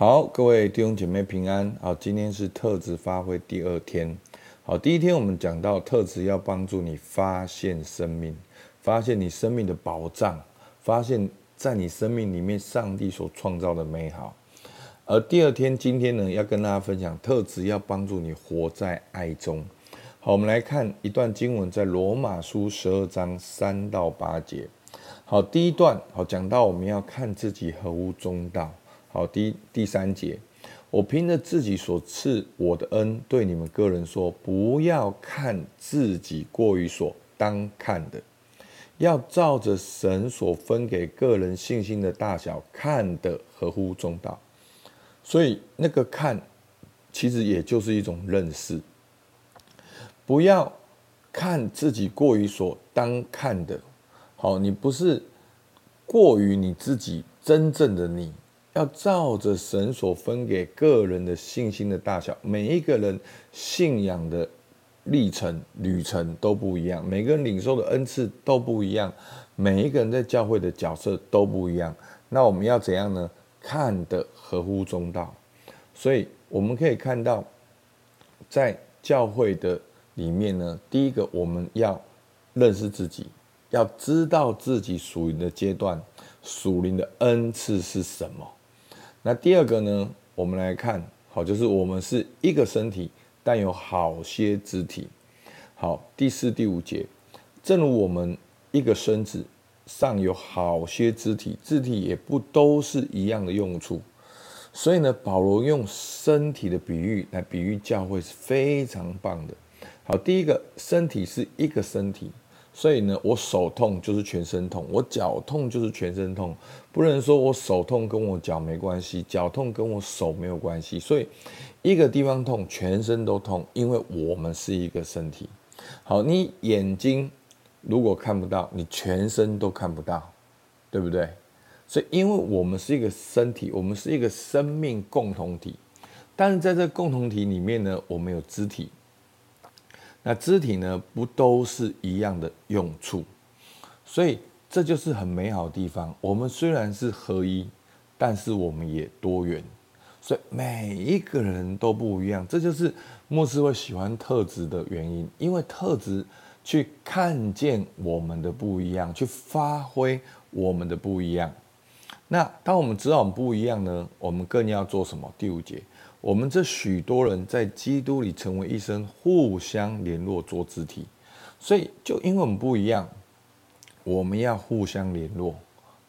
好，各位弟兄姐妹平安。好，今天是特质发挥第二天。好，第一天我们讲到特质要帮助你发现生命，发现你生命的宝藏，发现在你生命里面上帝所创造的美好。而第二天今天呢，要跟大家分享特质要帮助你活在爱中。好，我们来看一段经文，在罗马书十二章三到八节。好，第一段好讲到我们要看自己合乎中道。好，第第三节，我凭着自己所赐我的恩，对你们个人说，不要看自己过于所当看的，要照着神所分给个人信心的大小，看的合乎中道。所以那个看，其实也就是一种认识。不要看自己过于所当看的，好，你不是过于你自己真正的你。要照着神所分给个人的信心的大小，每一个人信仰的历程旅程都不一样，每个人领受的恩赐都不一样，每一个人在教会的角色都不一样。那我们要怎样呢？看得合乎中道。所以我们可以看到，在教会的里面呢，第一个我们要认识自己，要知道自己属灵的阶段，属灵的恩赐是什么。那第二个呢，我们来看，好，就是我们是一个身体，但有好些肢体。好，第四、第五节，正如我们一个身子上有好些肢体，肢体也不都是一样的用处。所以呢，保罗用身体的比喻来比喻教会是非常棒的。好，第一个，身体是一个身体。所以呢，我手痛就是全身痛，我脚痛就是全身痛，不能说我手痛跟我脚没关系，脚痛跟我手没有关系。所以一个地方痛，全身都痛，因为我们是一个身体。好，你眼睛如果看不到，你全身都看不到，对不对？所以因为我们是一个身体，我们是一个生命共同体，但是在这共同体里面呢，我们有肢体。那肢体呢，不都是一样的用处，所以这就是很美好的地方。我们虽然是合一，但是我们也多元，所以每一个人都不一样。这就是牧师会喜欢特质的原因，因为特质去看见我们的不一样，去发挥我们的不一样。那当我们知道我们不一样呢，我们更要做什么？第五节。我们这许多人在基督里成为一身，互相联络做肢体，所以就因为我们不一样，我们要互相联络，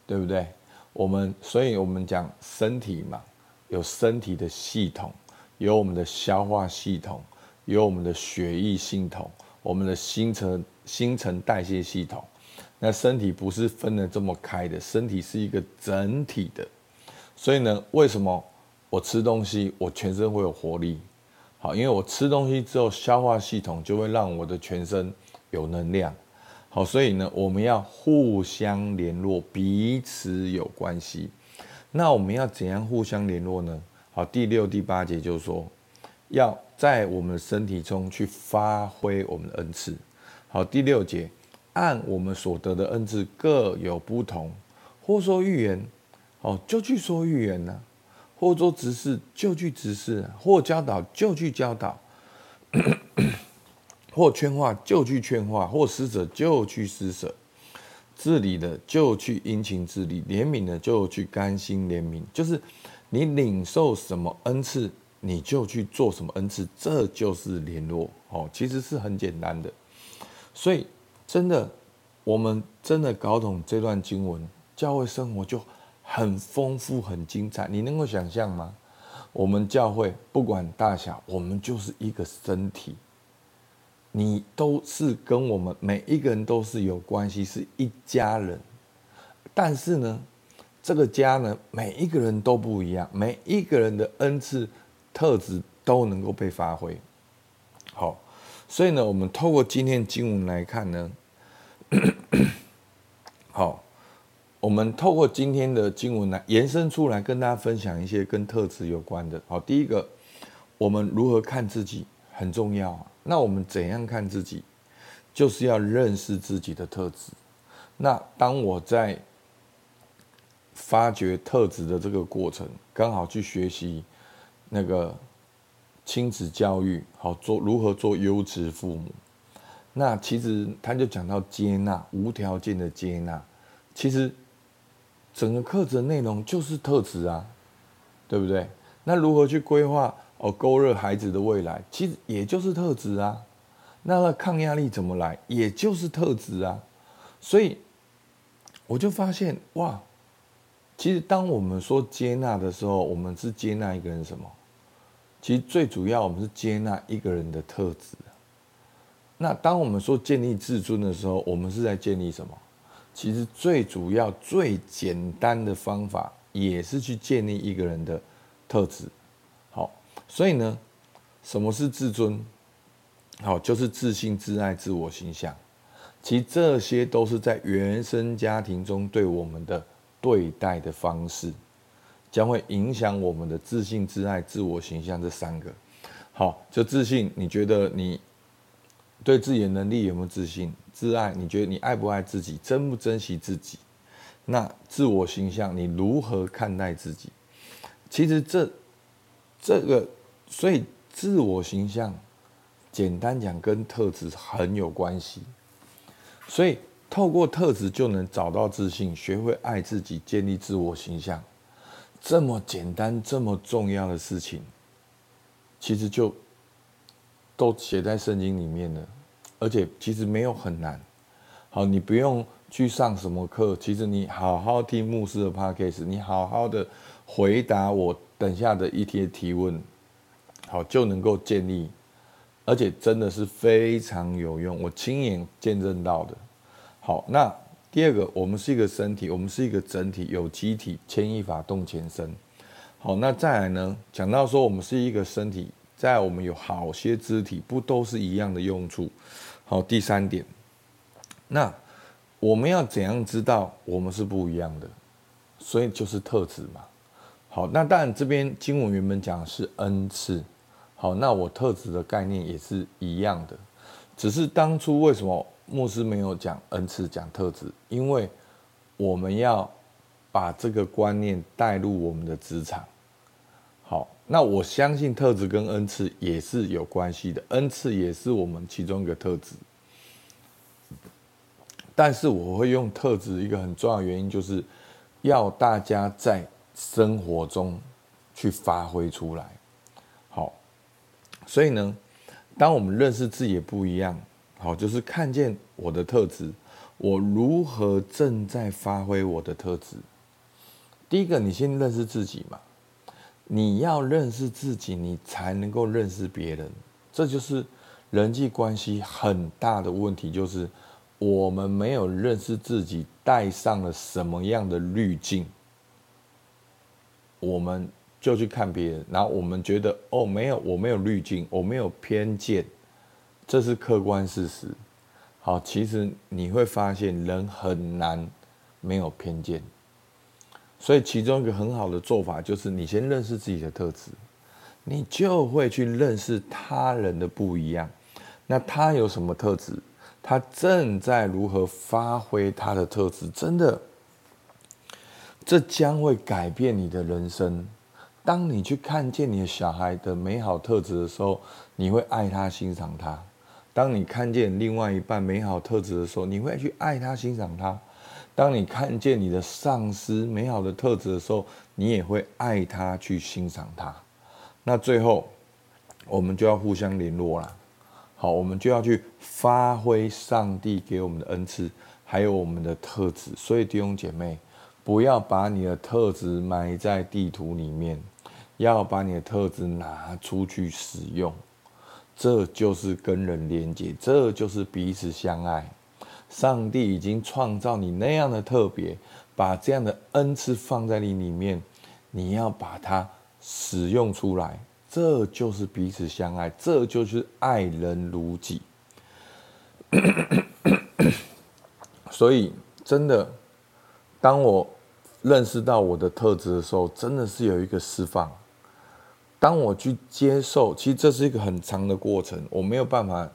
对不对？我们，所以我们讲身体嘛，有身体的系统，有我们的消化系统，有我们的血液系统，我们的新陈新陈代谢系统。那身体不是分得这么开的，身体是一个整体的。所以呢，为什么？我吃东西，我全身会有活力，好，因为我吃东西之后，消化系统就会让我的全身有能量，好，所以呢，我们要互相联络，彼此有关系。那我们要怎样互相联络呢？好，第六、第八节就是说，要在我们身体中去发挥我们的恩赐。好，第六节，按我们所得的恩赐各有不同，或说预言，哦，就去说预言呢、或做指示就去指示，或教导就去教导，或劝化就去劝化，或施舍就去施舍，治理的就去殷勤治理，怜悯的就去甘心怜悯。就是你领受什么恩赐，你就去做什么恩赐，这就是联络哦。其实是很简单的，所以真的，我们真的搞懂这段经文，教会生活就。很丰富，很精彩，你能够想象吗？我们教会不管大小，我们就是一个身体，你都是跟我们每一个人都是有关系，是一家人。但是呢，这个家呢，每一个人都不一样，每一个人的恩赐特质都能够被发挥。好，所以呢，我们透过今天经文来看呢，好。我们透过今天的经文来延伸出来，跟大家分享一些跟特质有关的。好，第一个，我们如何看自己很重要啊。那我们怎样看自己，就是要认识自己的特质。那当我在发掘特质的这个过程，刚好去学习那个亲子教育，好做如何做优质父母。那其实他就讲到接纳，无条件的接纳。其实整个课程内容就是特质啊，对不对？那如何去规划哦，勾勒孩子的未来，其实也就是特质啊。那抗压力怎么来，也就是特质啊。所以我就发现哇，其实当我们说接纳的时候，我们是接纳一个人什么？其实最主要，我们是接纳一个人的特质。那当我们说建立自尊的时候，我们是在建立什么？其实最主要、最简单的方法，也是去建立一个人的特质。好，所以呢，什么是自尊？好，就是自信、自爱、自我形象。其实这些都是在原生家庭中对我们的对待的方式，将会影响我们的自信、自爱、自我形象这三个。好，就自信，你觉得你对自己的能力有没有自信？自爱，你觉得你爱不爱自己？珍不珍惜自己？那自我形象，你如何看待自己？其实这这个，所以自我形象，简单讲，跟特质很有关系。所以，透过特质就能找到自信，学会爱自己，建立自我形象，这么简单、这么重要的事情，其实就都写在圣经里面了，而且其实没有很难。好，你不用去上什么课，其实你好好听牧师的 podcast，你好好的回答我等下的一些提问，好，就能够建立。而且真的是非常有用，我亲眼见证到的。好，那第二个，我们是一个身体，我们是一个整体，有机体，牵一发动全身。好，那再来呢？讲到说我们是一个身体，在我们有好些肢体，不都是一样的用处？好，第三点，那我们要怎样知道我们是不一样的？所以就是特质嘛。好，那当然这边经文原本讲的是恩赐。好，那我特质的概念也是一样的，只是当初为什么牧师没有讲恩赐，讲特质？因为我们要把这个观念带入我们的职场。那我相信特质跟恩赐也是有关系的，恩赐也是我们其中一个特质。但是我会用特质一个很重要的原因，就是要大家在生活中去发挥出来。好所以呢，当我们认识自己也不一样，好，就是看见我的特质，我如何正在发挥我的特质。第一个，你先认识自己嘛，你要认识自己，你才能够认识别人。这就是人际关系很大的问题，就是我们没有认识自己，带上了什么样的滤镜，我们。就去看别人，然后我们觉得哦，没有，我没有滤镜，我没有偏见，这是客观事实。好，其实你会发现人很难没有偏见，所以其中一个很好的做法就是你先认识自己的特质，你就会去认识他人的不一样。那他有什么特质？他正在如何发挥他的特质？真的，这将会改变你的人生。当你去看见你的小孩的美好特质的时候，你会爱他、欣赏他；当你看见另外一半美好特质的时候，你会去爱他、欣赏他；当你看见你的上司美好的特质的时候，你也会爱他、去欣赏他。那最后，我们就要互相联络了。好，我们就要去发挥上帝给我们的恩赐，还有我们的特质。所以弟兄姐妹，不要把你的特质埋在地图里面。要把你的特质拿出去使用，这就是跟人连接，这就是彼此相爱。上帝已经创造你那样的特别，把这样的恩赐放在你里面，你要把它使用出来，这就是彼此相爱，这就是爱人如己。所以，真的，当我认识到我的特质的时候，真的是有一个释放。当我去接受，其实这是一个很长的过程，我没有办法，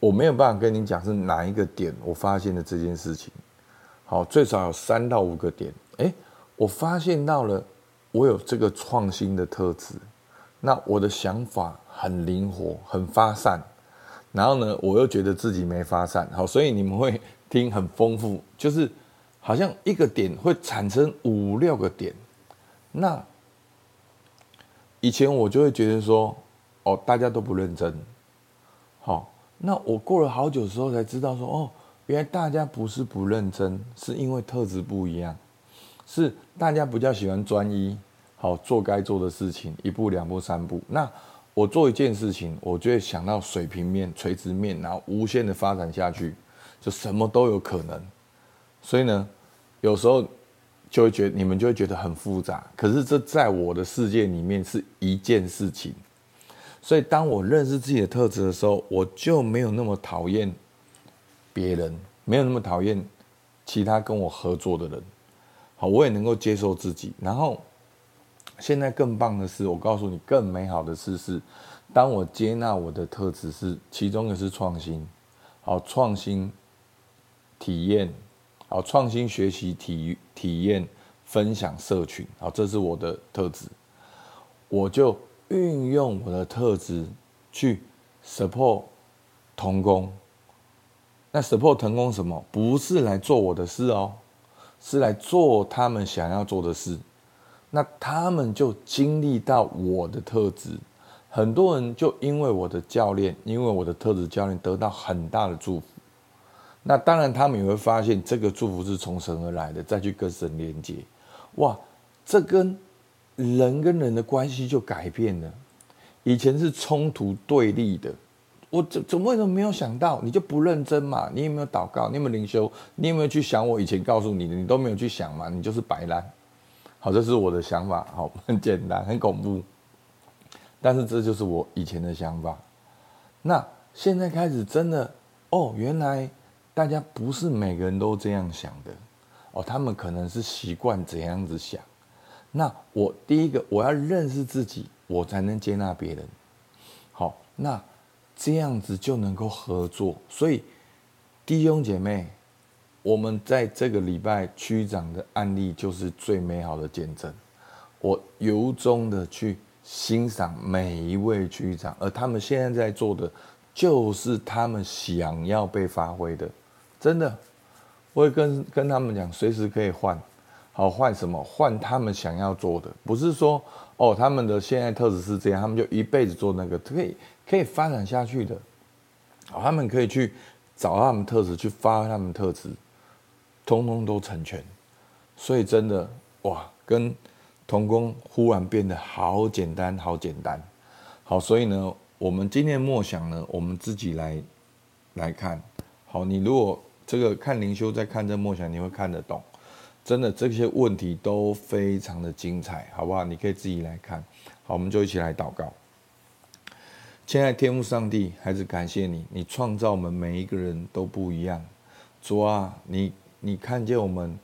我没有办法跟你讲是哪一个点我发现的这件事情。好，最少有三到五个点，哎，我发现到了我有这个创新的特质，那我的想法很灵活，很发散。然后呢，我又觉得自己没发散，好，所以你们会听很丰富，就是好像一个点会产生五六个点。那以前我就会觉得说，哦，大家都不认真，好，那我过了好久之后才知道说，哦，原来大家不是不认真，是因为特质不一样，是大家比较喜欢专一，好，做该做的事情，一步两步三步，那。我做一件事情，我就会想到水平面、垂直面，然后无限的发展下去，就什么都有可能。所以呢，有时候就会觉你们就会觉得很复杂。可是这在我的世界里面是一件事情。所以当我认识自己的特质的时候，我就没有那么讨厌别人，没有那么讨厌其他跟我合作的人。好，我也能够接受自己，然后。现在更棒的是，我告诉你，更美好的事是，当我接纳我的特质是，其中也是创新，好创新体验，好创新学习体体验分享社群，好，这是我的特质，我就运用我的特质去 support 同工。那 support 同工什么？不是来做我的事哦，是来做他们想要做的事。那他们就经历到我的特质，很多人就因为我的教练，因为我的特质教练得到很大的祝福。那当然，他们也会发现这个祝福是从神而来的，再去跟神连接。哇，这跟人跟人的关系就改变了。以前是冲突对立的，我怎怎么为什么没有想到？你就不认真嘛？你有没有祷告？你有没有灵修？你有没有去想我以前告诉你的？你都没有去想嘛？你就是摆烂。好，这是我的想法，好，很简单，很恐怖，但是这就是我以前的想法。那现在开始真的，哦，原来大家不是每个人都这样想的，哦，他们可能是习惯怎样子想。那我第一个，我要认识自己，我才能接纳别人。好，那这样子就能够合作。所以弟兄姐妹。我们在这个礼拜区长的案例就是最美好的见证。我由衷的去欣赏每一位区长，而他们现在在做的，就是他们想要被发挥的。真的，我会跟跟他们讲，随时可以换，好，换什么？换他们想要做的，不是说哦，他们的现在特质是这样，他们就一辈子做那个，可以可以发展下去的。好，他们可以去找他们特质，去发挥他们特质。通通都成全，所以真的哇，跟童工忽然变得好简单，好简单，好，所以呢，我们今天默想呢，我们自己来来看，好，你如果这个看灵修再看这默想，你会看得懂，真的这些问题都非常的精彩，好不好？你可以自己来看，好，我们就一起来祷告。亲爱的天父上帝，还是感谢你，你创造我们每一个人都不一样，主啊，你。你看见我们，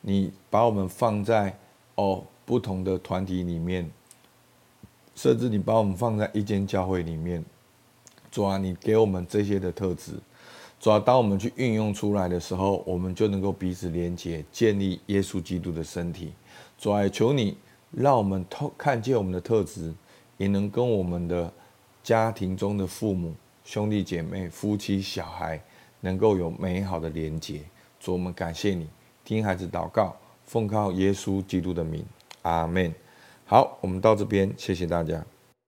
你把我们放在哦不同的团体里面，甚至你把我们放在一间教会里面，主啊，你给我们这些的特质，主啊，当我们去运用出来的时候，我们就能够彼此连接，建立耶稣基督的身体。主啊，求你让我们透看见我们的特质，也能跟我们的家庭中的父母、兄弟姐妹、夫妻、小孩，能够有美好的连接。主，我们感谢你，听孩子祷告，奉靠耶稣基督的名，阿门。好，我们到这边，谢谢大家。